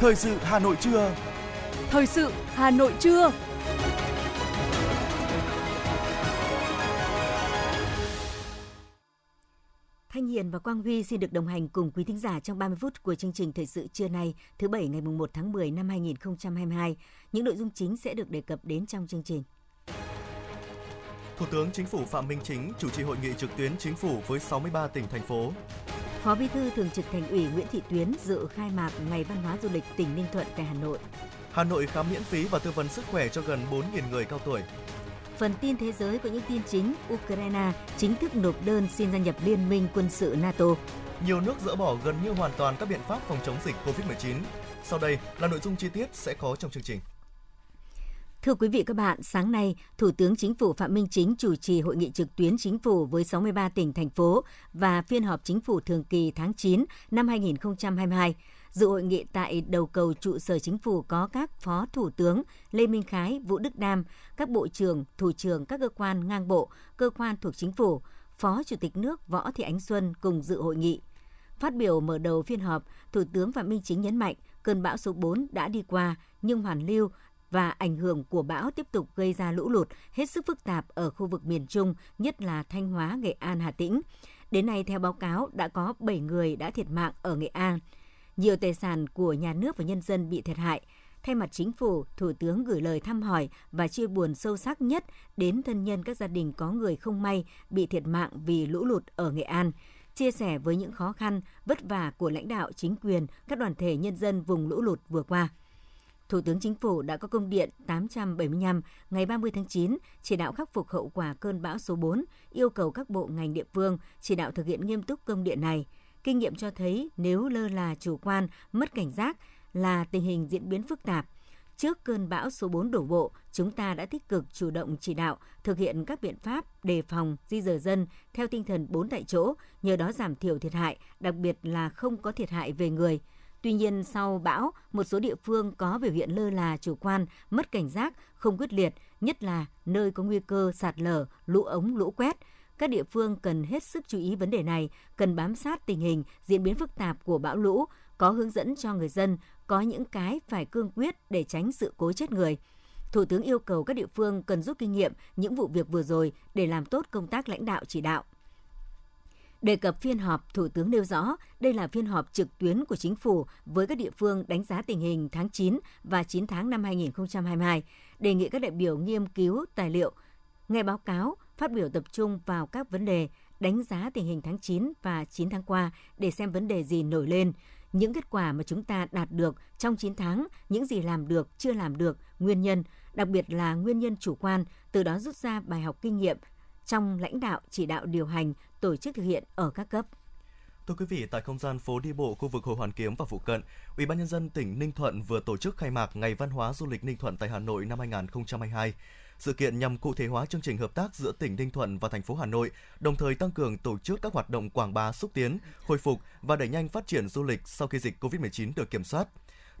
Thời sự Hà Nội trưa. Thời sự Hà Nội trưa. Thanh Hiền và Quang Huy xin được đồng hành cùng quý thính giả trong 30 phút của chương trình Thời sự trưa nay, thứ Bảy ngày 1 tháng 10 năm 2022. Những nội dung chính sẽ được đề cập đến trong chương trình. Thủ tướng Chính phủ Phạm Minh Chính chủ trì hội nghị trực tuyến chính phủ với 63 tỉnh thành phố. Phó Bí thư Thường trực Thành ủy Nguyễn Thị Tuyến dự khai mạc Ngày Văn hóa Du lịch tỉnh Ninh Thuận tại Hà Nội. Hà Nội khám miễn phí và tư vấn sức khỏe cho gần 4.000 người cao tuổi. Phần tin thế giới có những tin chính, Ukraine chính thức nộp đơn xin gia nhập Liên minh quân sự NATO. Nhiều nước dỡ bỏ gần như hoàn toàn các biện pháp phòng chống dịch COVID-19. Sau đây là nội dung chi tiết sẽ có trong chương trình. Thưa quý vị các bạn, sáng nay, Thủ tướng Chính phủ Phạm Minh Chính chủ trì hội nghị trực tuyến chính phủ với 63 tỉnh, thành phố và phiên họp chính phủ thường kỳ tháng 9 năm 2022. Dự hội nghị tại đầu cầu trụ sở chính phủ có các Phó Thủ tướng Lê Minh Khái, Vũ Đức Đam, các Bộ trưởng, Thủ trưởng các cơ quan ngang bộ, cơ quan thuộc chính phủ, Phó Chủ tịch nước Võ Thị Ánh Xuân cùng dự hội nghị. Phát biểu mở đầu phiên họp, Thủ tướng Phạm Minh Chính nhấn mạnh cơn bão số 4 đã đi qua nhưng hoàn lưu và ảnh hưởng của bão tiếp tục gây ra lũ lụt hết sức phức tạp ở khu vực miền Trung, nhất là Thanh Hóa, Nghệ An, Hà Tĩnh. Đến nay, theo báo cáo, đã có 7 người đã thiệt mạng ở Nghệ An. Nhiều tài sản của nhà nước và nhân dân bị thiệt hại. Thay mặt chính phủ, Thủ tướng gửi lời thăm hỏi và chia buồn sâu sắc nhất đến thân nhân các gia đình có người không may bị thiệt mạng vì lũ lụt ở Nghệ An chia sẻ với những khó khăn, vất vả của lãnh đạo chính quyền, các đoàn thể nhân dân vùng lũ lụt vừa qua. Thủ tướng Chính phủ đã có công điện 875 ngày 30 tháng 9 chỉ đạo khắc phục hậu quả cơn bão số 4, yêu cầu các bộ ngành địa phương chỉ đạo thực hiện nghiêm túc công điện này. Kinh nghiệm cho thấy nếu lơ là chủ quan, mất cảnh giác là tình hình diễn biến phức tạp. Trước cơn bão số 4 đổ bộ, chúng ta đã tích cực chủ động chỉ đạo thực hiện các biện pháp đề phòng, di dời dân theo tinh thần 4 tại chỗ, nhờ đó giảm thiểu thiệt hại, đặc biệt là không có thiệt hại về người – Tuy nhiên, sau bão, một số địa phương có biểu hiện lơ là chủ quan, mất cảnh giác, không quyết liệt, nhất là nơi có nguy cơ sạt lở, lũ ống, lũ quét. Các địa phương cần hết sức chú ý vấn đề này, cần bám sát tình hình, diễn biến phức tạp của bão lũ, có hướng dẫn cho người dân, có những cái phải cương quyết để tránh sự cố chết người. Thủ tướng yêu cầu các địa phương cần rút kinh nghiệm những vụ việc vừa rồi để làm tốt công tác lãnh đạo chỉ đạo. Đề cập phiên họp, Thủ tướng nêu rõ đây là phiên họp trực tuyến của chính phủ với các địa phương đánh giá tình hình tháng 9 và 9 tháng năm 2022, đề nghị các đại biểu nghiên cứu tài liệu, nghe báo cáo, phát biểu tập trung vào các vấn đề đánh giá tình hình tháng 9 và 9 tháng qua để xem vấn đề gì nổi lên, những kết quả mà chúng ta đạt được trong 9 tháng, những gì làm được, chưa làm được, nguyên nhân, đặc biệt là nguyên nhân chủ quan, từ đó rút ra bài học kinh nghiệm trong lãnh đạo, chỉ đạo điều hành, tổ chức thực hiện ở các cấp. Thưa quý vị, tại không gian phố đi bộ khu vực Hồ Hoàn Kiếm và phụ cận, Ủy ban nhân dân tỉnh Ninh Thuận vừa tổ chức khai mạc Ngày Văn hóa Du lịch Ninh Thuận tại Hà Nội năm 2022. Sự kiện nhằm cụ thể hóa chương trình hợp tác giữa tỉnh Ninh Thuận và thành phố Hà Nội, đồng thời tăng cường tổ chức các hoạt động quảng bá xúc tiến, hồi phục và đẩy nhanh phát triển du lịch sau khi dịch COVID-19 được kiểm soát.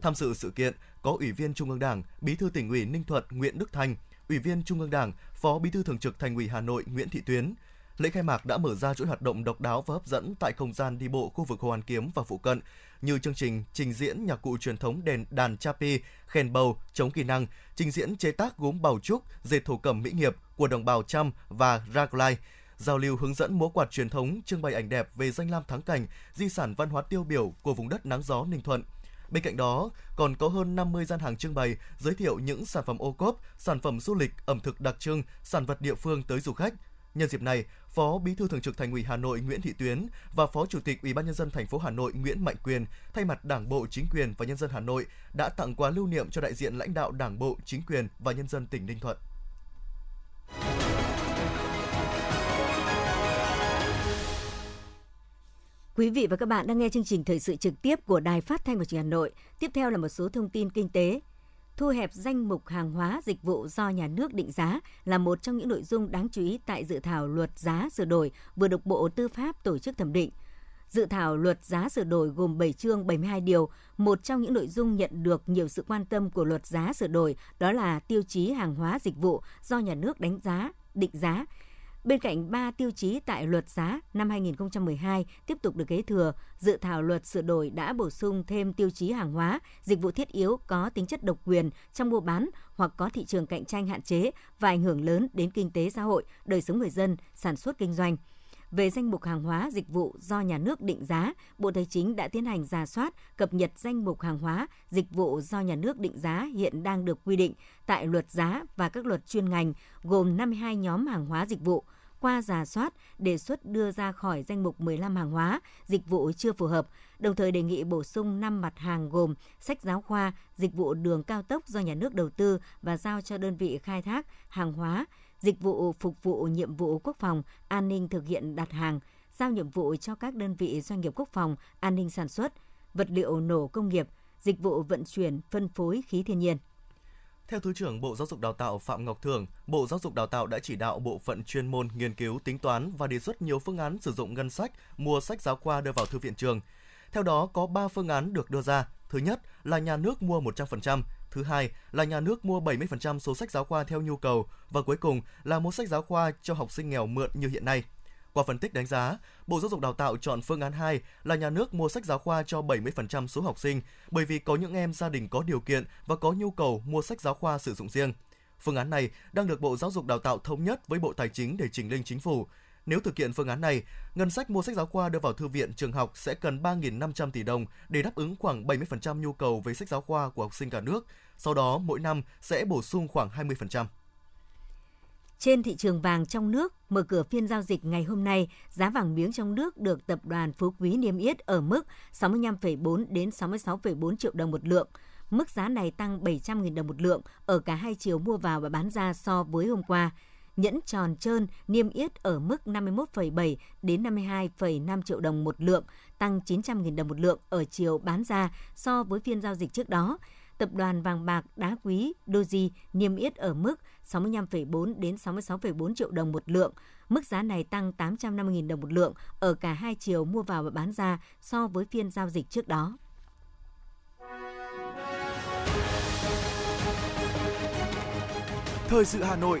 Tham dự sự kiện có Ủy viên Trung ương Đảng, Bí thư tỉnh ủy Ninh Thuận Nguyễn Đức Thành, Ủy viên Trung ương Đảng, Phó Bí thư Thường trực Thành ủy Hà Nội Nguyễn Thị Tuyến. Lễ khai mạc đã mở ra chuỗi hoạt động độc đáo và hấp dẫn tại không gian đi bộ khu vực Hồ Hoàn Kiếm và phụ cận, như chương trình trình diễn nhạc cụ truyền thống đền đàn Chapi, khen bầu, chống kỳ năng, trình diễn chế tác gốm bào trúc, dệt thổ cẩm mỹ nghiệp của đồng bào Chăm và Raglai, giao lưu hướng dẫn múa quạt truyền thống, trưng bày ảnh đẹp về danh lam thắng cảnh, di sản văn hóa tiêu biểu của vùng đất nắng gió Ninh Thuận – Bên cạnh đó, còn có hơn 50 gian hàng trưng bày giới thiệu những sản phẩm ô cốp, sản phẩm du lịch, ẩm thực đặc trưng, sản vật địa phương tới du khách. Nhân dịp này, Phó Bí thư Thường trực Thành ủy Hà Nội Nguyễn Thị Tuyến và Phó Chủ tịch Ủy ban nhân dân thành phố Hà Nội Nguyễn Mạnh Quyền thay mặt Đảng bộ, chính quyền và nhân dân Hà Nội đã tặng quà lưu niệm cho đại diện lãnh đạo Đảng bộ, chính quyền và nhân dân tỉnh Ninh Thuận. Quý vị và các bạn đang nghe chương trình thời sự trực tiếp của Đài Phát thanh và Truyền hình Hà Nội. Tiếp theo là một số thông tin kinh tế. Thu hẹp danh mục hàng hóa dịch vụ do nhà nước định giá là một trong những nội dung đáng chú ý tại dự thảo luật giá sửa đổi vừa được Bộ Tư pháp tổ chức thẩm định. Dự thảo luật giá sửa đổi gồm 7 chương 72 điều. Một trong những nội dung nhận được nhiều sự quan tâm của luật giá sửa đổi đó là tiêu chí hàng hóa dịch vụ do nhà nước đánh giá, định giá Bên cạnh 3 tiêu chí tại luật giá năm 2012 tiếp tục được kế thừa, dự thảo luật sửa đổi đã bổ sung thêm tiêu chí hàng hóa, dịch vụ thiết yếu có tính chất độc quyền trong mua bán hoặc có thị trường cạnh tranh hạn chế và ảnh hưởng lớn đến kinh tế xã hội, đời sống người dân, sản xuất kinh doanh. Về danh mục hàng hóa dịch vụ do nhà nước định giá, Bộ Tài chính đã tiến hành giả soát, cập nhật danh mục hàng hóa dịch vụ do nhà nước định giá hiện đang được quy định tại luật giá và các luật chuyên ngành, gồm 52 nhóm hàng hóa dịch vụ. Qua giả soát, đề xuất đưa ra khỏi danh mục 15 hàng hóa, dịch vụ chưa phù hợp, đồng thời đề nghị bổ sung 5 mặt hàng gồm sách giáo khoa, dịch vụ đường cao tốc do nhà nước đầu tư và giao cho đơn vị khai thác, hàng hóa, dịch vụ phục vụ nhiệm vụ quốc phòng, an ninh thực hiện đặt hàng, giao nhiệm vụ cho các đơn vị doanh nghiệp quốc phòng, an ninh sản xuất, vật liệu nổ công nghiệp, dịch vụ vận chuyển, phân phối khí thiên nhiên. Theo Thứ trưởng Bộ Giáo dục Đào tạo Phạm Ngọc Thường, Bộ Giáo dục Đào tạo đã chỉ đạo bộ phận chuyên môn nghiên cứu tính toán và đề xuất nhiều phương án sử dụng ngân sách mua sách giáo khoa đưa vào thư viện trường. Theo đó có 3 phương án được đưa ra. Thứ nhất là nhà nước mua 100%, Thứ hai là nhà nước mua 70% số sách giáo khoa theo nhu cầu và cuối cùng là mua sách giáo khoa cho học sinh nghèo mượn như hiện nay. Qua phân tích đánh giá, Bộ Giáo dục Đào tạo chọn phương án 2 là nhà nước mua sách giáo khoa cho 70% số học sinh bởi vì có những em gia đình có điều kiện và có nhu cầu mua sách giáo khoa sử dụng riêng. Phương án này đang được Bộ Giáo dục Đào tạo thống nhất với Bộ Tài chính để trình lên chính phủ. Nếu thực hiện phương án này, ngân sách mua sách giáo khoa đưa vào thư viện trường học sẽ cần 3.500 tỷ đồng để đáp ứng khoảng 70% nhu cầu về sách giáo khoa của học sinh cả nước. Sau đó, mỗi năm sẽ bổ sung khoảng 20%. Trên thị trường vàng trong nước, mở cửa phiên giao dịch ngày hôm nay, giá vàng miếng trong nước được tập đoàn Phú Quý niêm yết ở mức 65,4 đến 66,4 triệu đồng một lượng. Mức giá này tăng 700.000 đồng một lượng ở cả hai chiều mua vào và bán ra so với hôm qua. Nhẫn tròn trơn niêm yết ở mức 51,7 đến 52,5 triệu đồng một lượng, tăng 900.000 đồng một lượng ở chiều bán ra so với phiên giao dịch trước đó. Tập đoàn vàng bạc đá quý Doji niêm yết ở mức 65,4 đến 66,4 triệu đồng một lượng. Mức giá này tăng 850.000 đồng một lượng ở cả hai chiều mua vào và bán ra so với phiên giao dịch trước đó. Thời sự Hà Nội,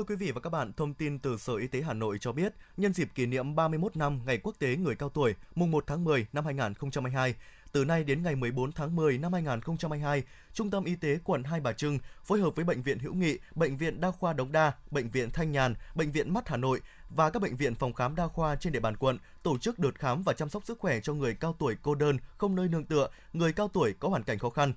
Thưa quý vị và các bạn, thông tin từ Sở Y tế Hà Nội cho biết, nhân dịp kỷ niệm 31 năm Ngày Quốc tế Người cao tuổi, mùng 1 tháng 10 năm 2022, từ nay đến ngày 14 tháng 10 năm 2022, Trung tâm Y tế quận Hai Bà Trưng phối hợp với Bệnh viện Hữu Nghị, Bệnh viện Đa khoa Đống Đa, Bệnh viện Thanh Nhàn, Bệnh viện Mắt Hà Nội và các bệnh viện phòng khám đa khoa trên địa bàn quận tổ chức đợt khám và chăm sóc sức khỏe cho người cao tuổi cô đơn, không nơi nương tựa, người cao tuổi có hoàn cảnh khó khăn.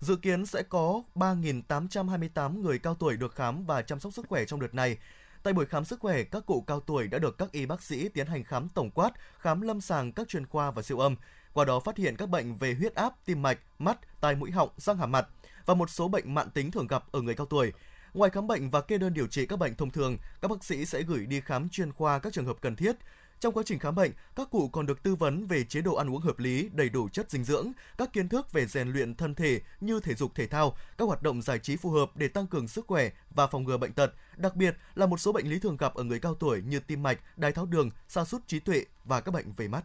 Dự kiến sẽ có 3.828 người cao tuổi được khám và chăm sóc sức khỏe trong đợt này. Tại buổi khám sức khỏe, các cụ cao tuổi đã được các y bác sĩ tiến hành khám tổng quát, khám lâm sàng các chuyên khoa và siêu âm, qua đó phát hiện các bệnh về huyết áp, tim mạch, mắt, tai mũi họng, răng hàm mặt và một số bệnh mãn tính thường gặp ở người cao tuổi. Ngoài khám bệnh và kê đơn điều trị các bệnh thông thường, các bác sĩ sẽ gửi đi khám chuyên khoa các trường hợp cần thiết, trong quá trình khám bệnh, các cụ còn được tư vấn về chế độ ăn uống hợp lý, đầy đủ chất dinh dưỡng, các kiến thức về rèn luyện thân thể như thể dục thể thao, các hoạt động giải trí phù hợp để tăng cường sức khỏe và phòng ngừa bệnh tật, đặc biệt là một số bệnh lý thường gặp ở người cao tuổi như tim mạch, đái tháo đường, sa sút trí tuệ và các bệnh về mắt.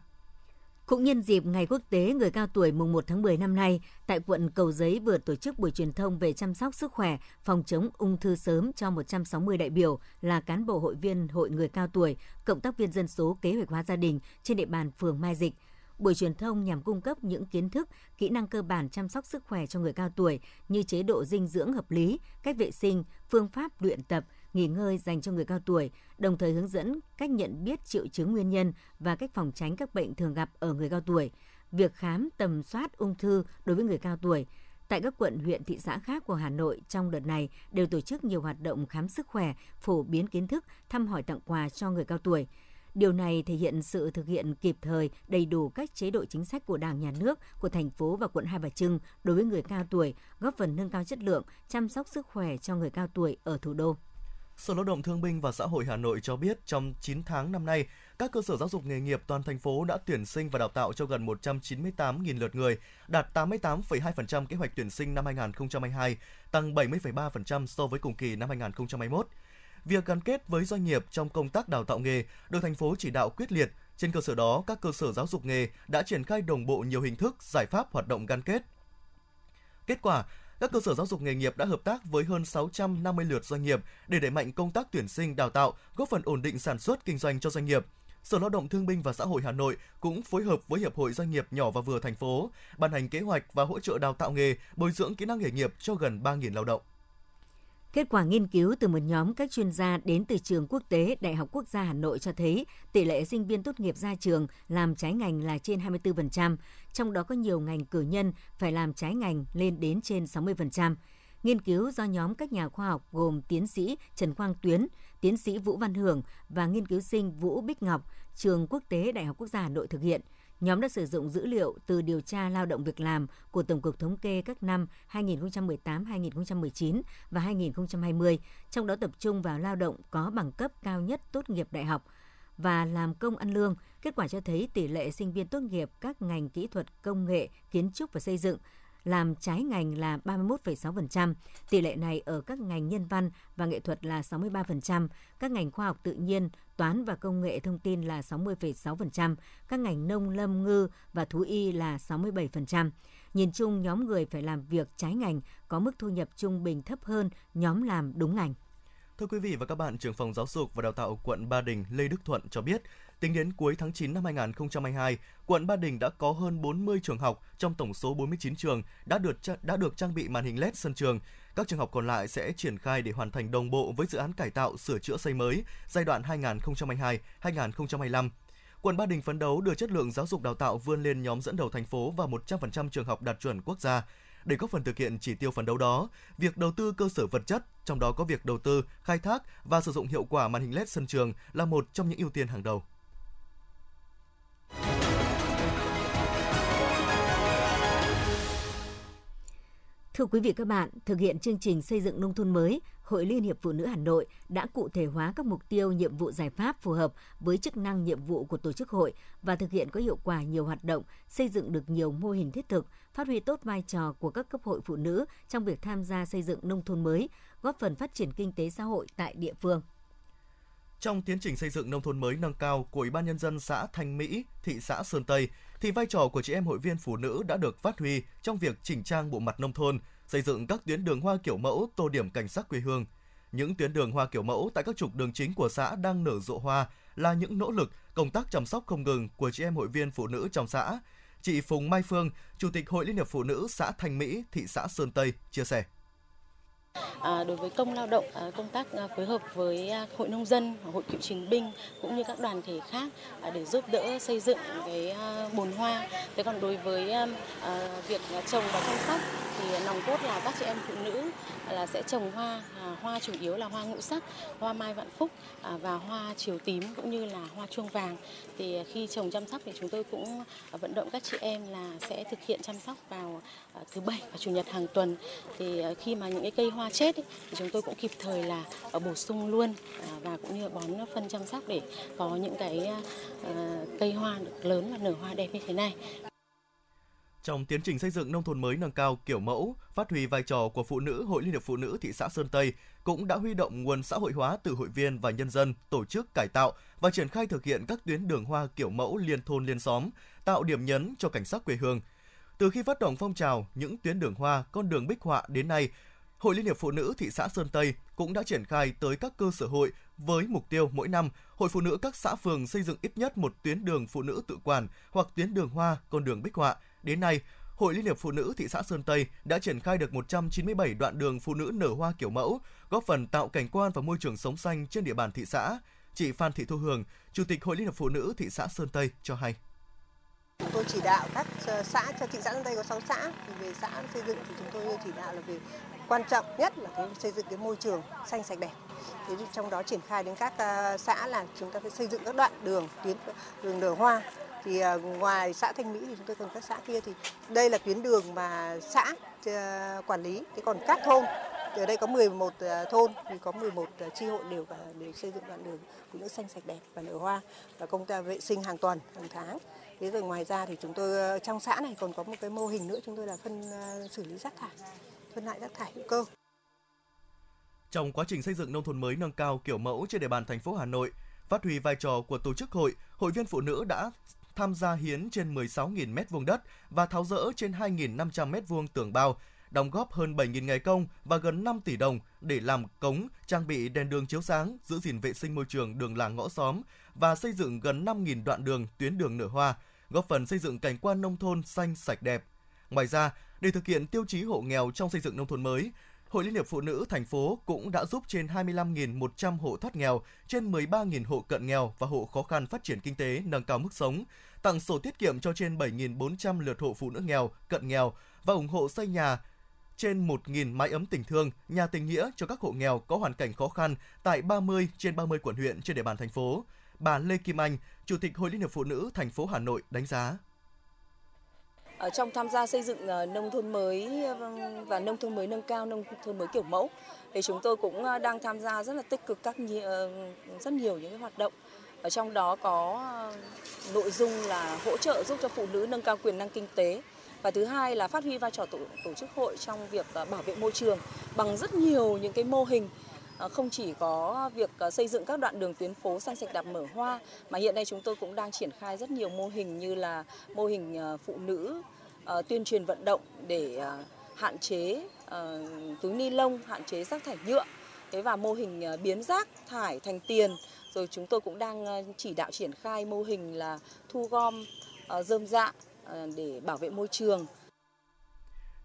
Cũng nhân dịp Ngày Quốc tế Người cao tuổi mùng 1 tháng 10 năm nay, tại quận Cầu Giấy vừa tổ chức buổi truyền thông về chăm sóc sức khỏe, phòng chống ung thư sớm cho 160 đại biểu là cán bộ hội viên Hội Người cao tuổi, cộng tác viên dân số kế hoạch hóa gia đình trên địa bàn phường Mai Dịch. Buổi truyền thông nhằm cung cấp những kiến thức, kỹ năng cơ bản chăm sóc sức khỏe cho người cao tuổi như chế độ dinh dưỡng hợp lý, cách vệ sinh, phương pháp luyện tập, nghỉ ngơi dành cho người cao tuổi, đồng thời hướng dẫn cách nhận biết triệu chứng nguyên nhân và cách phòng tránh các bệnh thường gặp ở người cao tuổi, việc khám tầm soát ung thư đối với người cao tuổi. Tại các quận, huyện, thị xã khác của Hà Nội trong đợt này đều tổ chức nhiều hoạt động khám sức khỏe, phổ biến kiến thức, thăm hỏi tặng quà cho người cao tuổi. Điều này thể hiện sự thực hiện kịp thời, đầy đủ các chế độ chính sách của Đảng, Nhà nước, của thành phố và quận Hai Bà Trưng đối với người cao tuổi, góp phần nâng cao chất lượng, chăm sóc sức khỏe cho người cao tuổi ở thủ đô. Sở Lao động Thương binh và Xã hội Hà Nội cho biết trong 9 tháng năm nay, các cơ sở giáo dục nghề nghiệp toàn thành phố đã tuyển sinh và đào tạo cho gần 198.000 lượt người, đạt 88,2% kế hoạch tuyển sinh năm 2022, tăng 70,3% so với cùng kỳ năm 2021. Việc gắn kết với doanh nghiệp trong công tác đào tạo nghề được thành phố chỉ đạo quyết liệt. Trên cơ sở đó, các cơ sở giáo dục nghề đã triển khai đồng bộ nhiều hình thức, giải pháp hoạt động gắn kết. Kết quả, các cơ sở giáo dục nghề nghiệp đã hợp tác với hơn 650 lượt doanh nghiệp để đẩy mạnh công tác tuyển sinh đào tạo, góp phần ổn định sản xuất kinh doanh cho doanh nghiệp. Sở Lao động Thương binh và Xã hội Hà Nội cũng phối hợp với Hiệp hội Doanh nghiệp nhỏ và vừa thành phố ban hành kế hoạch và hỗ trợ đào tạo nghề, bồi dưỡng kỹ năng nghề nghiệp cho gần 3.000 lao động. Kết quả nghiên cứu từ một nhóm các chuyên gia đến từ trường quốc tế Đại học Quốc gia Hà Nội cho thấy tỷ lệ sinh viên tốt nghiệp ra trường làm trái ngành là trên 24%, trong đó có nhiều ngành cử nhân phải làm trái ngành lên đến trên 60%. Nghiên cứu do nhóm các nhà khoa học gồm tiến sĩ Trần Quang Tuyến, tiến sĩ Vũ Văn Hưởng và nghiên cứu sinh Vũ Bích Ngọc, trường quốc tế Đại học Quốc gia Hà Nội thực hiện – Nhóm đã sử dụng dữ liệu từ điều tra lao động việc làm của Tổng cục Thống kê các năm 2018, 2019 và 2020, trong đó tập trung vào lao động có bằng cấp cao nhất tốt nghiệp đại học và làm công ăn lương. Kết quả cho thấy tỷ lệ sinh viên tốt nghiệp các ngành kỹ thuật, công nghệ, kiến trúc và xây dựng làm trái ngành là 31,6%. Tỷ lệ này ở các ngành nhân văn và nghệ thuật là 63%, các ngành khoa học tự nhiên, toán và công nghệ thông tin là 60,6%, các ngành nông lâm ngư và thú y là 67%. Nhìn chung, nhóm người phải làm việc trái ngành có mức thu nhập trung bình thấp hơn nhóm làm đúng ngành. Thưa quý vị và các bạn, trưởng phòng giáo dục và đào tạo quận Ba Đình Lê Đức Thuận cho biết, tính đến cuối tháng 9 năm 2022, quận Ba Đình đã có hơn 40 trường học trong tổng số 49 trường đã được đã được trang bị màn hình LED sân trường. Các trường học còn lại sẽ triển khai để hoàn thành đồng bộ với dự án cải tạo, sửa chữa xây mới giai đoạn 2022-2025. Quận Ba Đình phấn đấu đưa chất lượng giáo dục đào tạo vươn lên nhóm dẫn đầu thành phố và 100% trường học đạt chuẩn quốc gia. Để góp phần thực hiện chỉ tiêu phấn đấu đó, việc đầu tư cơ sở vật chất, trong đó có việc đầu tư, khai thác và sử dụng hiệu quả màn hình LED sân trường là một trong những ưu tiên hàng đầu. Thưa quý vị các bạn, thực hiện chương trình xây dựng nông thôn mới, Hội Liên hiệp Phụ nữ Hà Nội đã cụ thể hóa các mục tiêu, nhiệm vụ giải pháp phù hợp với chức năng nhiệm vụ của tổ chức hội và thực hiện có hiệu quả nhiều hoạt động, xây dựng được nhiều mô hình thiết thực, phát huy tốt vai trò của các cấp hội phụ nữ trong việc tham gia xây dựng nông thôn mới, góp phần phát triển kinh tế xã hội tại địa phương. Trong tiến trình xây dựng nông thôn mới nâng cao của Ủy ban nhân dân xã Thanh Mỹ, thị xã Sơn Tây thì vai trò của chị em hội viên phụ nữ đã được phát huy trong việc chỉnh trang bộ mặt nông thôn, xây dựng các tuyến đường hoa kiểu mẫu tô điểm cảnh sắc quê hương. Những tuyến đường hoa kiểu mẫu tại các trục đường chính của xã đang nở rộ hoa là những nỗ lực công tác chăm sóc không ngừng của chị em hội viên phụ nữ trong xã. Chị Phùng Mai Phương, Chủ tịch Hội Liên hiệp Phụ nữ xã Thanh Mỹ, thị xã Sơn Tây chia sẻ. À, đối với công lao động à, công tác à, phối hợp với à, hội nông dân hội cựu chiến binh cũng như các đoàn thể khác à, để giúp đỡ xây dựng cái à, bồn hoa. Thế còn đối với việc trồng và chăm sóc thì nòng cốt là các chị em phụ nữ là sẽ trồng hoa. À, hoa chủ yếu là hoa ngũ sắc hoa mai vạn phúc à, và hoa chiều tím cũng như là hoa chuông vàng. Thì khi trồng chăm sóc thì chúng tôi cũng à, vận động các chị em là sẽ thực hiện chăm sóc vào thứ bảy và chủ nhật hàng tuần. Thì khi mà những cái cây hoa chết ấy, thì chúng tôi cũng kịp thời là bổ sung luôn à, và cũng như bón phân chăm sóc để có những cái cây hoa được lớn và nở hoa đẹp như thế này. Trong tiến trình xây dựng nông thôn mới nâng cao kiểu mẫu, phát huy vai trò của phụ nữ Hội Liên hiệp Phụ nữ thị xã Sơn Tây cũng đã huy động nguồn xã hội hóa từ hội viên và nhân dân tổ chức cải tạo và triển khai thực hiện các tuyến đường hoa kiểu mẫu liên thôn liên xóm, tạo điểm nhấn cho cảnh sắc quê hương. Từ khi phát động phong trào những tuyến đường hoa, con đường bích họa đến nay, Hội Liên hiệp Phụ nữ thị xã Sơn Tây cũng đã triển khai tới các cơ sở hội với mục tiêu mỗi năm Hội Phụ nữ các xã phường xây dựng ít nhất một tuyến đường phụ nữ tự quản hoặc tuyến đường hoa, con đường bích họa. Đến nay, Hội Liên hiệp Phụ nữ thị xã Sơn Tây đã triển khai được 197 đoạn đường phụ nữ nở hoa kiểu mẫu, góp phần tạo cảnh quan và môi trường sống xanh trên địa bàn thị xã. Chị Phan Thị Thu Hường, Chủ tịch Hội Liên hiệp Phụ nữ thị xã Sơn Tây cho hay. "Chúng Tôi chỉ đạo các ờ, xã, cho thị xã Sơn Tây có 6 xã, thì về xã xây dựng thì chúng tôi chỉ đạo là về quan trọng nhất là cái xây dựng cái môi trường xanh sạch đẹp thế trong đó triển khai đến các ờ, xã là chúng ta phải xây dựng các đoạn đường tuyến đường nở hoa thì à, ngoài xã Thanh Mỹ thì chúng tôi còn các xã kia thì đây là tuyến đường mà xã à, quản lý. Thế còn các thôn ở đây có 11 à, thôn thì có 11 chi hội đều và đều xây dựng đoạn đường phụ nữ xanh sạch đẹp và nở hoa và công tác vệ sinh hàng tuần hàng tháng. Thế rồi ngoài ra thì chúng tôi trong xã này còn có một cái mô hình nữa chúng tôi là phân xử lý rác thải phân loại rác thải hữu cơ. Trong quá trình xây dựng nông thôn mới nâng cao kiểu mẫu trên địa bàn thành phố Hà Nội, phát huy vai trò của tổ chức hội, hội viên phụ nữ đã tham gia hiến trên 16.000 m2 đất và tháo rỡ trên 2.500 m2 tường bao, đóng góp hơn 7.000 ngày công và gần 5 tỷ đồng để làm cống, trang bị đèn đường chiếu sáng, giữ gìn vệ sinh môi trường đường làng ngõ xóm và xây dựng gần 5.000 đoạn đường, tuyến đường nở hoa, góp phần xây dựng cảnh quan nông thôn xanh sạch đẹp. Ngoài ra, để thực hiện tiêu chí hộ nghèo trong xây dựng nông thôn mới, Hội Liên hiệp Phụ nữ thành phố cũng đã giúp trên 25.100 hộ thoát nghèo, trên 13.000 hộ cận nghèo và hộ khó khăn phát triển kinh tế, nâng cao mức sống, tặng sổ tiết kiệm cho trên 7.400 lượt hộ phụ nữ nghèo, cận nghèo và ủng hộ xây nhà trên 1.000 mái ấm tình thương, nhà tình nghĩa cho các hộ nghèo có hoàn cảnh khó khăn tại 30 trên 30 quận huyện trên địa bàn thành phố. Bà Lê Kim Anh, Chủ tịch Hội Liên hiệp Phụ nữ thành phố Hà Nội đánh giá trong tham gia xây dựng ờ, nông thôn mới ờ, và nông thôn mới nâng cao nông thôn mới kiểu mẫu thì chúng tôi cũng ờ, đang tham gia rất là tích cực các rất nhiều những cái hoạt động. Ở trong đó có nội dung là hỗ trợ giúp cho phụ nữ nâng cao quyền năng kinh tế. Và thứ hai là phát huy vai trò tổ, tổ chức hội trong việc bảo vệ môi trường bằng rất nhiều những cái mô hình Ờ, không chỉ có việc ờ, xây dựng các đoạn đường tuyến phố xanh sạch đẹp mở hoa mà hiện nay chúng tôi cũng đang triển khai rất nhiều mô hình như là mô hình ờ, phụ nữ tuyên truyền vận động để hạn chế túi ni lông, hạn chế rác thải nhựa. Thế và mô hình biến rác thải thành tiền. Rồi chúng tôi cũng đang chỉ đạo triển khai mô hình là thu gom dơm dạ để bảo vệ môi trường.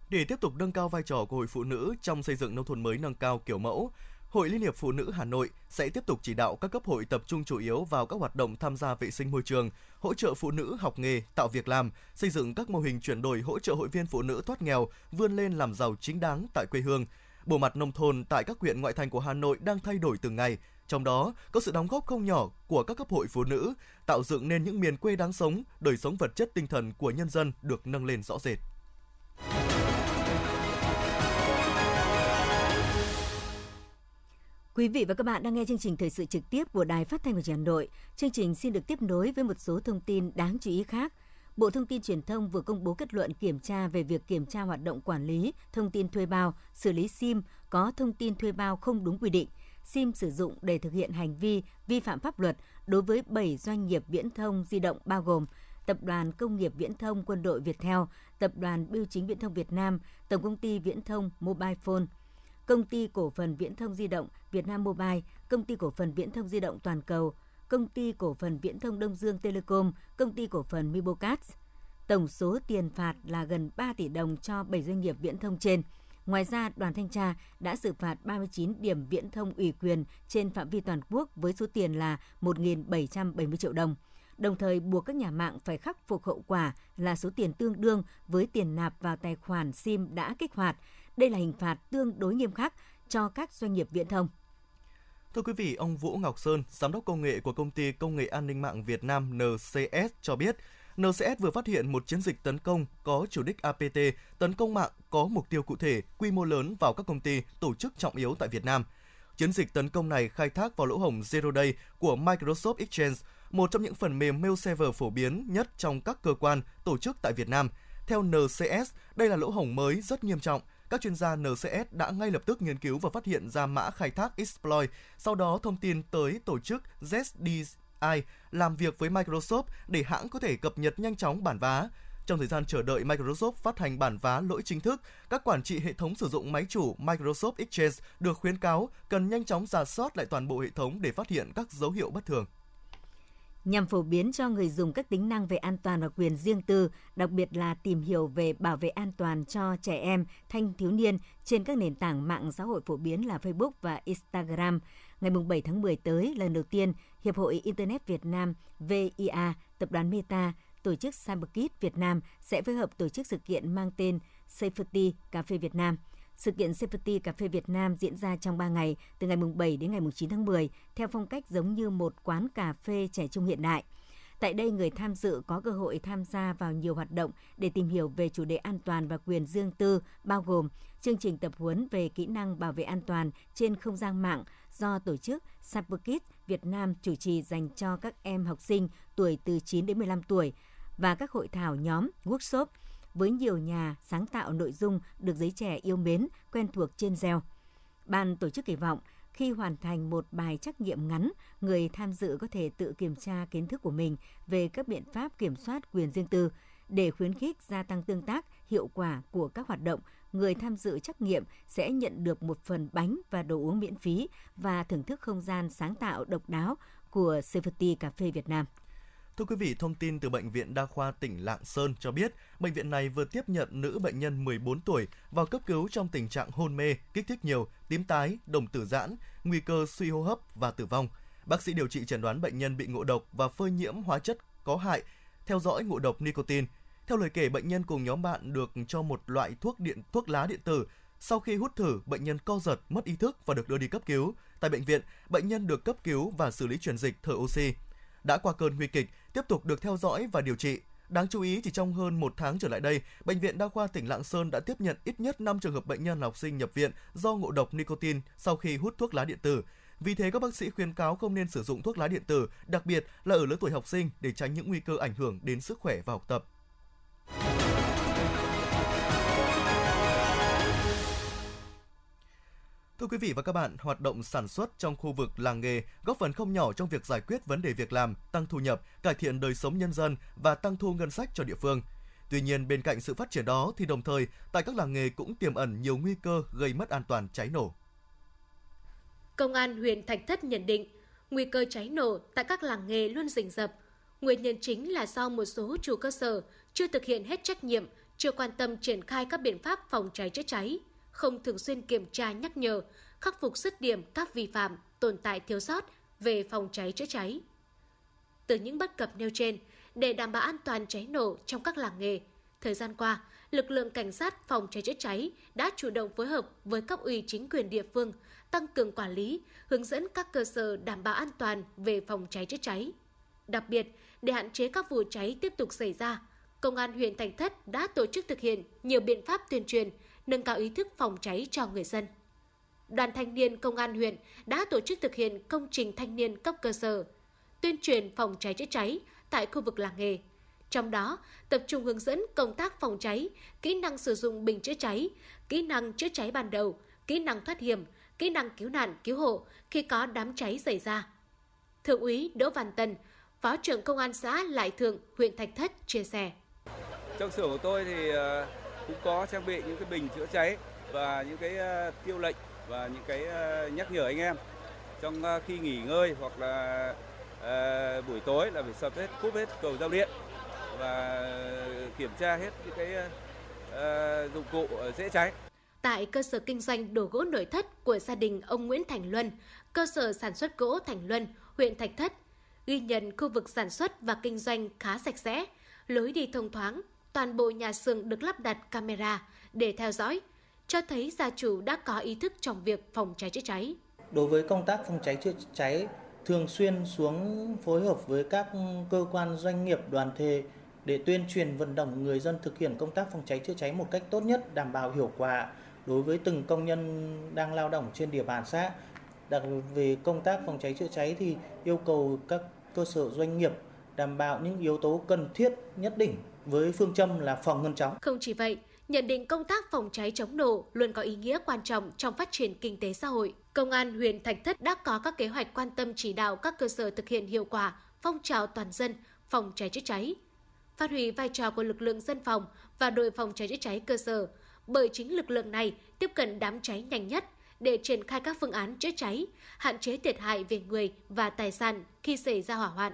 Để tiếp tục nâng cao vai trò của Hội Phụ Nữ trong xây dựng nông thôn mới nâng cao kiểu mẫu, Hội Liên hiệp Phụ nữ Hà Nội sẽ tiếp tục chỉ đạo các cấp hội tập trung chủ yếu vào các hoạt động tham gia vệ sinh môi trường, hỗ trợ phụ nữ học nghề, tạo việc làm, xây dựng các mô hình chuyển đổi hỗ trợ hội viên phụ nữ thoát nghèo, vươn lên làm giàu chính đáng tại quê hương. Bộ mặt nông thôn tại các huyện ngoại thành của Hà Nội đang thay đổi từng ngày, trong đó có sự đóng góp không nhỏ của các cấp hội phụ nữ, tạo dựng nên những miền quê đáng sống, đời sống vật chất tinh thần của nhân dân được nâng lên rõ rệt. Quý vị và các bạn đang nghe chương trình thời sự trực tiếp của Đài Phát thanh và Truyền hình Hà Nội. Chương trình xin được tiếp nối với một số thông tin đáng chú ý khác. Bộ Thông tin Truyền thông vừa công bố kết luận kiểm tra về việc kiểm tra hoạt động quản lý thông tin thuê bao, xử lý SIM có thông tin thuê bao không đúng quy định, SIM sử dụng để thực hiện hành vi vi phạm pháp luật đối với 7 doanh nghiệp viễn thông di động bao gồm Tập đoàn Công nghiệp Viễn thông Quân đội Việt Theo, Tập đoàn Bưu chính Viễn thông Việt Nam, Tổng công ty Viễn thông Mobile Phone – Công ty cổ phần Viễn thông di động Việt Nam Mobile, Công ty cổ phần Viễn thông di động Toàn cầu, Công ty cổ phần Viễn thông Đông Dương Telecom, Công ty cổ phần Mibocast. Tổng số tiền phạt là gần 3 tỷ đồng cho 7 doanh nghiệp viễn thông trên. Ngoài ra, đoàn thanh tra đã xử phạt 39 điểm viễn thông ủy quyền trên phạm vi toàn quốc với số tiền là 1.770 triệu đồng đồng thời buộc các nhà mạng phải khắc phục hậu quả là số tiền tương đương với tiền nạp vào tài khoản SIM đã kích hoạt đây là hình phạt tương đối nghiêm khắc cho các doanh nghiệp viễn thông. Thưa quý vị, ông Vũ Ngọc Sơn, giám đốc công nghệ của công ty công nghệ an ninh mạng Việt Nam NCS cho biết, NCS vừa phát hiện một chiến dịch tấn công có chủ đích APT, tấn công mạng có mục tiêu cụ thể, quy mô lớn vào các công ty, tổ chức trọng yếu tại Việt Nam. Chiến dịch tấn công này khai thác vào lỗ hổng Zero Day của Microsoft Exchange, một trong những phần mềm mail server phổ biến nhất trong các cơ quan, tổ chức tại Việt Nam. Theo NCS, đây là lỗ hổng mới rất nghiêm trọng – các chuyên gia NCS đã ngay lập tức nghiên cứu và phát hiện ra mã khai thác exploit, sau đó thông tin tới tổ chức ZDI làm việc với Microsoft để hãng có thể cập nhật nhanh chóng bản vá. Trong thời gian chờ đợi Microsoft phát hành bản vá lỗi chính thức, các quản trị hệ thống sử dụng máy chủ Microsoft Exchange được khuyến cáo cần nhanh chóng giả soát lại toàn bộ hệ thống để phát hiện các dấu hiệu bất thường nhằm phổ biến cho người dùng các tính năng về an toàn và quyền riêng tư, đặc biệt là tìm hiểu về bảo vệ an toàn cho trẻ em, thanh thiếu niên trên các nền tảng mạng xã hội phổ biến là Facebook và Instagram. Ngày 7 tháng 10 tới, lần đầu tiên, Hiệp hội Internet Việt Nam VIA, Tập đoàn Meta, tổ chức CyberKit Việt Nam sẽ phối hợp tổ chức sự kiện mang tên Safety Cà phê Việt Nam – sự kiện Safety Cà phê Việt Nam diễn ra trong 3 ngày, từ ngày 7 đến ngày 9 tháng 10, theo phong cách giống như một quán cà phê trẻ trung hiện đại. Tại đây, người tham dự có cơ hội tham gia vào nhiều hoạt động để tìm hiểu về chủ đề an toàn và quyền riêng tư, bao gồm chương trình tập huấn về kỹ năng bảo vệ an toàn trên không gian mạng do tổ chức Cyberkit Việt Nam chủ trì dành cho các em học sinh tuổi từ 9 đến 15 tuổi và các hội thảo nhóm, workshop với nhiều nhà sáng tạo nội dung được giới trẻ yêu mến, quen thuộc trên gieo. Ban tổ chức kỳ vọng khi hoàn thành một bài trắc nghiệm ngắn, người tham dự có thể tự kiểm tra kiến thức của mình về các biện pháp kiểm soát quyền riêng tư để khuyến khích gia tăng tương tác hiệu quả của các hoạt động người tham dự trắc nghiệm sẽ nhận được một phần bánh và đồ uống miễn phí và thưởng thức không gian sáng tạo độc đáo của Safety Cà phê Việt Nam. Thưa quý vị, thông tin từ Bệnh viện Đa khoa tỉnh Lạng Sơn cho biết, bệnh viện này vừa tiếp nhận nữ bệnh nhân 14 tuổi vào cấp cứu trong tình trạng hôn mê, kích thích nhiều, tím tái, đồng tử giãn, nguy cơ suy hô hấp và tử vong. Bác sĩ điều trị chẩn đoán bệnh nhân bị ngộ độc và phơi nhiễm hóa chất có hại, theo dõi ngộ độc nicotine. Theo lời kể, bệnh nhân cùng nhóm bạn được cho một loại thuốc điện thuốc lá điện tử. Sau khi hút thử, bệnh nhân co giật, mất ý thức và được đưa đi cấp cứu. Tại bệnh viện, bệnh nhân được cấp cứu và xử lý truyền dịch thở oxy. Đã qua cơn nguy kịch, tiếp tục được theo dõi và điều trị. Đáng chú ý, chỉ trong hơn một tháng trở lại đây, Bệnh viện Đa khoa tỉnh Lạng Sơn đã tiếp nhận ít nhất 5 trường hợp bệnh nhân học sinh nhập viện do ngộ độc nicotine sau khi hút thuốc lá điện tử. Vì thế, các bác sĩ khuyên cáo không nên sử dụng thuốc lá điện tử, đặc biệt là ở lứa tuổi học sinh để tránh những nguy cơ ảnh hưởng đến sức khỏe và học tập. Thưa quý vị và các bạn, hoạt động sản xuất trong khu vực làng nghề góp phần không nhỏ trong việc giải quyết vấn đề việc làm, tăng thu nhập, cải thiện đời sống nhân dân và tăng thu ngân sách cho địa phương. Tuy nhiên, bên cạnh sự phát triển đó thì đồng thời, tại các làng nghề cũng tiềm ẩn nhiều nguy cơ gây mất an toàn cháy nổ. Công an huyện Thạch Thất nhận định, nguy cơ cháy nổ tại các làng nghề luôn rình rập. Nguyên nhân chính là do một số chủ cơ sở chưa thực hiện hết trách nhiệm, chưa quan tâm triển khai các biện pháp phòng cháy chữa cháy, không thường xuyên kiểm tra nhắc nhở, khắc phục dứt điểm các vi phạm, tồn tại thiếu sót về phòng cháy chữa cháy. Từ những bất cập nêu trên, để đảm bảo an toàn cháy nổ trong các làng nghề, thời gian qua, lực lượng cảnh sát phòng cháy chữa cháy đã chủ động phối hợp với cấp ủy chính quyền địa phương, tăng cường quản lý, hướng dẫn các cơ sở đảm bảo an toàn về phòng cháy chữa cháy. Đặc biệt, để hạn chế các vụ cháy tiếp tục xảy ra, Công an huyện Thành Thất đã tổ chức thực hiện nhiều biện pháp tuyên truyền, nâng cao ý thức phòng cháy cho người dân. Đoàn thanh niên Công an huyện đã tổ chức thực hiện công trình thanh niên cấp cơ sở, tuyên truyền phòng cháy chữa cháy tại khu vực làng nghề. Trong đó, tập trung hướng dẫn công tác phòng cháy, kỹ năng sử dụng bình chữa cháy, kỹ năng chữa cháy ban đầu, kỹ năng thoát hiểm, kỹ năng cứu nạn cứu hộ khi có đám cháy xảy ra. Thượng úy Đỗ Văn Tân, Phó trưởng Công an xã Lại Thượng, huyện Thạch Thất chia sẻ. Trong xưởng của tôi thì ờ, cũng có trang bị những cái bình chữa cháy và những cái ờ, tiêu lệnh và những cái ờ, nhắc nhở anh em trong ờ, khi nghỉ ngơi hoặc là buổi tối là phải sập hết cúp hết cầu giao điện và kiểm tra hết những cái dụng cụ dễ cháy. Tại cơ sở kinh doanh đồ gỗ nội thất của gia đình ông Nguyễn Thành Luân, cơ sở sản xuất gỗ Thành Luân, huyện Thạch Thất, ghi nhận khu vực sản xuất và kinh doanh khá sạch sẽ, lối đi thông thoáng, toàn bộ nhà xưởng được lắp đặt camera để theo dõi, cho thấy gia chủ đã có ý thức trong việc phòng cháy chữa cháy. Đối với công tác phòng cháy chữa cháy, thường xuyên xuống phối hợp với các cơ quan doanh nghiệp đoàn thể để tuyên truyền vận động người dân thực hiện công tác phòng cháy chữa cháy một cách tốt nhất, đảm bảo hiệu quả đối với từng công nhân đang lao động trên địa bàn xã. Đặc biệt về công tác phòng cháy chữa cháy thì yêu cầu các cơ sở doanh nghiệp đảm bảo những yếu tố cần thiết nhất định với phương châm là phòng ngăn chóng. Không chỉ vậy, nhận định công tác phòng cháy chống nổ luôn có ý nghĩa quan trọng trong phát triển kinh tế xã hội. Công an huyện Thạch Thất đã có các kế hoạch quan tâm chỉ đạo các cơ sở thực hiện hiệu quả phong trào toàn dân phòng cháy chữa cháy, phát huy vai trò của lực lượng dân phòng và đội phòng cháy chữa cháy cơ sở, bởi chính lực lượng này tiếp cận đám cháy nhanh nhất để triển khai các phương án chữa cháy, hạn chế thiệt hại về người và tài sản khi xảy ra hỏa hoạn.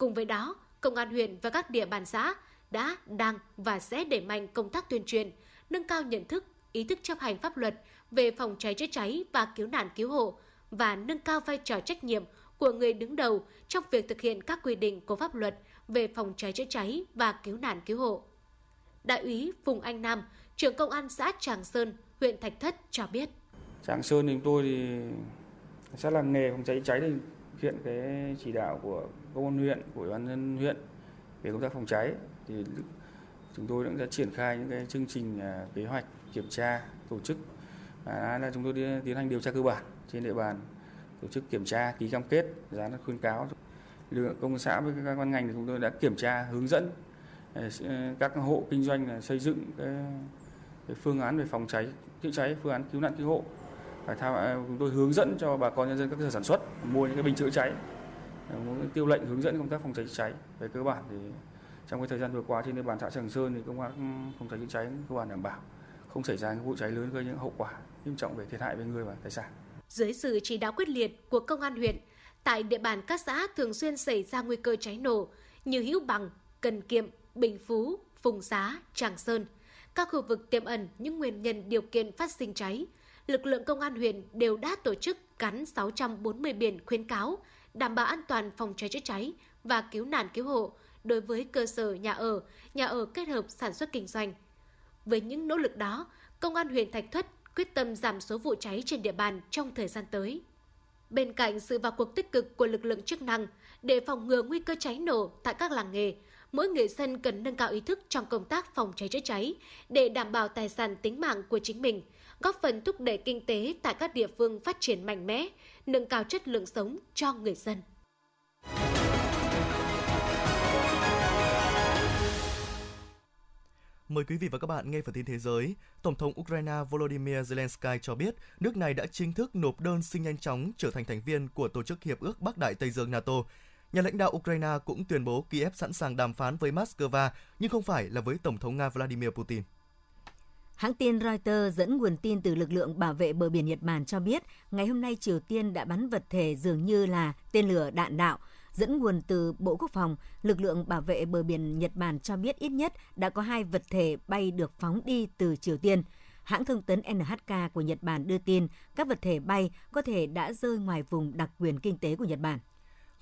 Cùng với đó, Công an huyện và các địa bàn xã đã, đang và sẽ đẩy mạnh công tác tuyên truyền, nâng cao nhận thức, ý thức chấp hành pháp luật về phòng cháy chữa cháy và cứu nạn cứu hộ và nâng cao vai trò trách nhiệm của người đứng đầu trong việc thực hiện các quy định của pháp luật về phòng cháy chữa cháy và cứu nạn cứu hộ. Đại úy Phùng Anh Nam, trưởng công an xã Tràng Sơn, huyện Thạch Thất cho biết. Tràng Sơn thì chúng tôi thì sẽ là nghề phòng cháy cháy thì thực hiện cái chỉ đạo của công an huyện, của ủy ban nhân huyện về công tác phòng cháy thì chúng tôi cũng đã triển khai những cái chương trình à, kế hoạch kiểm tra tổ chức à, là chúng tôi đi, tiến hành điều tra cơ bản trên địa bàn tổ chức kiểm tra ký cam kết dán khuyến cáo. Lực lượng công an xã với các ban ngành thì chúng tôi đã kiểm tra hướng dẫn à, à, các hộ kinh doanh xây dựng cái, cái phương án về phòng cháy chữa cháy phương án cứu nạn cứu hộ phải tham à, chúng tôi hướng dẫn cho bà con nhân dân các cơ sở sản xuất mua những cái bình chữa cháy ờ, tiêu lệnh hướng dẫn công tác phòng cháy chữa cháy về cơ bản thì trong cái thời gian vừa qua trên địa bàn xã Trường Sơn thì công tác phòng cháy chữa cháy cơ bản đảm bảo không xảy ra những vụ cháy lớn gây những hậu quả nghiêm trọng về thiệt hại về người và tài sản. Dưới sự chỉ đạo quyết liệt của công an huyện, tại địa bàn các xã thường xuyên xảy ra nguy cơ cháy nổ như Hữu Bằng, Cần Kiệm, Bình Phú, Phùng Xá, Tràng Sơn. Các khu vực tiềm ẩn những nguyên nhân điều kiện phát sinh cháy, lực lượng công an huyện đều đã tổ chức gắn 640 biển khuyến cáo đảm bảo an toàn phòng cháy chữa cháy và cứu nạn cứu hộ đối với cơ sở nhà ở, nhà ở kết hợp sản xuất kinh doanh. Với những nỗ lực đó, Công an huyện Thạch Thất quyết tâm giảm số vụ cháy trên địa bàn trong thời gian tới. Bên cạnh sự vào cuộc tích cực của lực lượng chức năng để phòng ngừa nguy cơ cháy nổ tại các làng nghề, mỗi người dân cần nâng cao ý thức trong công tác phòng cháy chữa cháy để đảm bảo tài sản tính mạng của chính mình, góp phần thúc đẩy kinh tế tại các địa phương phát triển mạnh mẽ, nâng cao chất lượng sống cho người dân. Mời quý vị và các bạn nghe phần tin thế giới. Tổng thống Ukraine Volodymyr Zelensky cho biết nước này đã chính thức nộp đơn xin nhanh chóng trở thành thành viên của Tổ chức Hiệp ước Bắc Đại Tây Dương NATO. Nhà lãnh đạo Ukraine cũng tuyên bố Kiev sẵn sàng đàm phán với Moscow nhưng không phải là với Tổng thống Nga Vladimir Putin. Hãng tin Reuters dẫn nguồn tin từ lực lượng bảo vệ bờ biển Nhật Bản cho biết, ngày hôm nay Triều Tiên đã bắn vật thể dường như là tên lửa đạn đạo Dẫn nguồn từ Bộ Quốc phòng, lực lượng bảo vệ bờ biển Nhật Bản cho biết ít nhất đã có hai vật thể bay được phóng đi từ Triều Tiên. Hãng thông tấn NHK của Nhật Bản đưa tin các vật thể bay có thể đã rơi ngoài vùng đặc quyền kinh tế của Nhật Bản.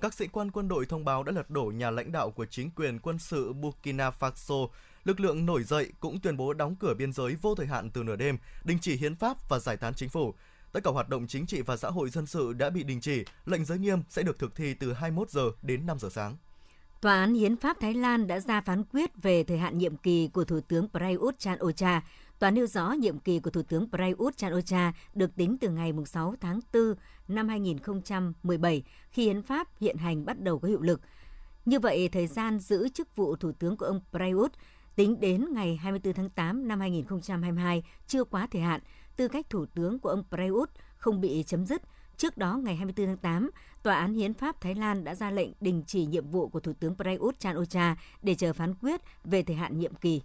Các sĩ quan quân đội thông báo đã lật đổ nhà lãnh đạo của chính quyền quân sự Burkina Faso. Lực lượng nổi dậy cũng tuyên bố đóng cửa biên giới vô thời hạn từ nửa đêm, đình chỉ hiến pháp và giải tán chính phủ. Tất cả hoạt động chính trị và xã hội dân sự đã bị đình chỉ, lệnh giới nghiêm sẽ được thực thi từ 21 giờ đến 5 giờ sáng. Tòa án Hiến pháp Thái Lan đã ra phán quyết về thời hạn nhiệm kỳ của Thủ tướng Prayut Chan-o-cha. Tòa nêu rõ nhiệm kỳ của Thủ tướng Prayut Chan-o-cha được tính từ ngày 6 tháng 4 năm 2017 khi Hiến pháp hiện hành bắt đầu có hiệu lực. Như vậy, thời gian giữ chức vụ Thủ tướng của ông Prayut tính đến ngày 24 tháng 8 năm 2022 chưa quá thời hạn, tư cách thủ tướng của ông Prayut không bị chấm dứt. Trước đó, ngày 24 tháng 8, Tòa án Hiến pháp Thái Lan đã ra lệnh đình chỉ nhiệm vụ của Thủ tướng Prayut Chan-o-cha để chờ phán quyết về thời hạn nhiệm kỳ.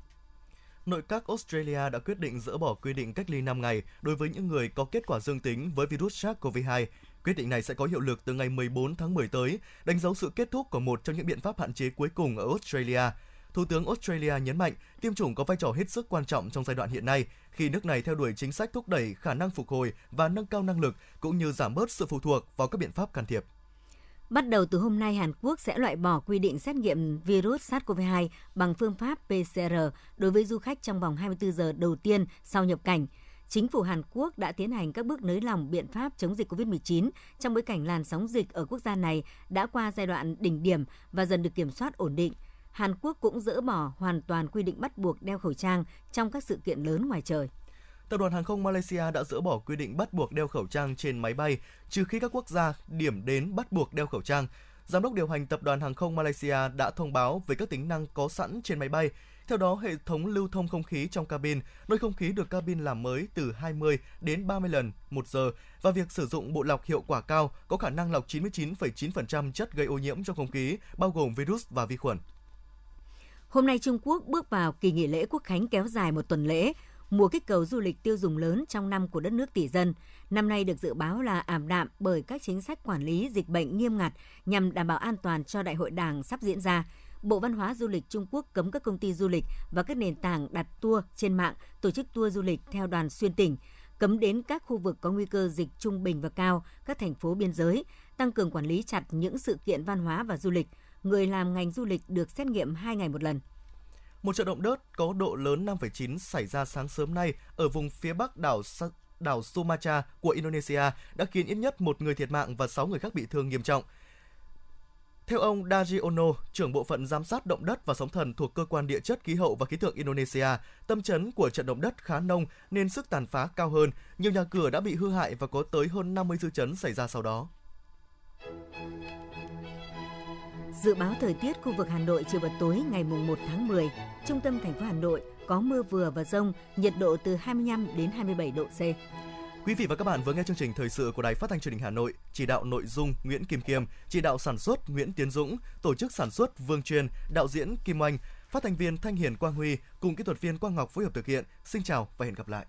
Nội các Australia đã quyết định dỡ bỏ quy định cách ly 5 ngày đối với những người có kết quả dương tính với virus SARS-CoV-2. Quyết định này sẽ có hiệu lực từ ngày 14 tháng 10 tới, đánh dấu sự kết thúc của một trong những biện pháp hạn chế cuối cùng ở Australia – Thủ tướng Australia nhấn mạnh tiêm chủng có vai trò hết sức quan trọng trong giai đoạn hiện nay khi nước này theo đuổi chính sách thúc đẩy khả năng phục hồi và nâng cao năng lực cũng như giảm bớt sự phụ thuộc vào các biện pháp can thiệp. Bắt đầu từ hôm nay, Hàn Quốc sẽ loại bỏ quy định xét nghiệm virus SARS-CoV-2 bằng phương pháp PCR đối với du khách trong vòng 24 giờ đầu tiên sau nhập cảnh. Chính phủ Hàn Quốc đã tiến hành các bước nới lỏng biện pháp chống dịch COVID-19 trong bối cảnh làn sóng dịch ở quốc gia này đã qua giai đoạn đỉnh điểm và dần được kiểm soát ổn định. Hàn Quốc cũng dỡ bỏ hoàn toàn quy định bắt buộc đeo khẩu trang trong các sự kiện lớn ngoài trời. Tập đoàn hàng không Malaysia đã dỡ bỏ quy định bắt buộc đeo khẩu trang trên máy bay, trừ khi các quốc gia điểm đến bắt buộc đeo khẩu trang. Giám đốc điều hành tập đoàn hàng không Malaysia đã thông báo về các tính năng có sẵn trên máy bay. Theo đó, hệ thống lưu thông không khí trong cabin, nơi không khí được cabin làm mới từ 20 đến 30 lần một giờ và việc sử dụng bộ lọc hiệu quả cao có khả năng lọc 99,9% chất gây ô nhiễm trong không khí, bao gồm virus và vi khuẩn. Hôm nay Trung Quốc bước vào kỳ nghỉ lễ quốc khánh kéo dài một tuần lễ, mùa kích cầu du lịch tiêu dùng lớn trong năm của đất nước tỷ dân. Năm nay được dự báo là ảm đạm bởi các chính sách quản lý dịch bệnh nghiêm ngặt nhằm đảm bảo an toàn cho đại hội đảng sắp diễn ra. Bộ Văn hóa Du lịch Trung Quốc cấm các công ty du lịch và các nền tảng đặt tour trên mạng tổ chức tour du lịch theo đoàn xuyên tỉnh, cấm đến các khu vực có nguy cơ dịch trung bình và cao, các thành phố biên giới, tăng cường quản lý chặt những sự kiện văn hóa và du lịch – người làm ngành du lịch được xét nghiệm 2 ngày một lần. Một trận động đất có độ lớn 5,9 xảy ra sáng sớm nay ở vùng phía bắc đảo đảo Sumatra của Indonesia đã khiến ít nhất một người thiệt mạng và 6 người khác bị thương nghiêm trọng. Theo ông Daji Ono, trưởng bộ phận giám sát động đất và sóng thần thuộc cơ quan địa chất khí hậu và khí tượng Indonesia, tâm chấn của trận động đất khá nông nên sức tàn phá cao hơn, nhiều nhà cửa đã bị hư hại và có tới hơn 50 dư chấn xảy ra sau đó. Dự báo thời tiết khu vực Hà Nội chiều và tối ngày mùng 1 tháng 10, trung tâm thành phố Hà Nội có mưa vừa và rông, nhiệt độ từ 25 đến 27 độ C. Quý vị và các bạn vừa nghe chương trình thời sự của Đài Phát thanh Truyền hình Hà Nội, chỉ đạo nội dung Nguyễn Kim Kiêm, chỉ đạo sản xuất Nguyễn Tiến Dũng, tổ chức sản xuất Vương Truyền, đạo diễn Kim Oanh, phát thanh viên Thanh Hiền Quang Huy cùng kỹ thuật viên Quang Ngọc phối hợp thực hiện. Xin chào và hẹn gặp lại.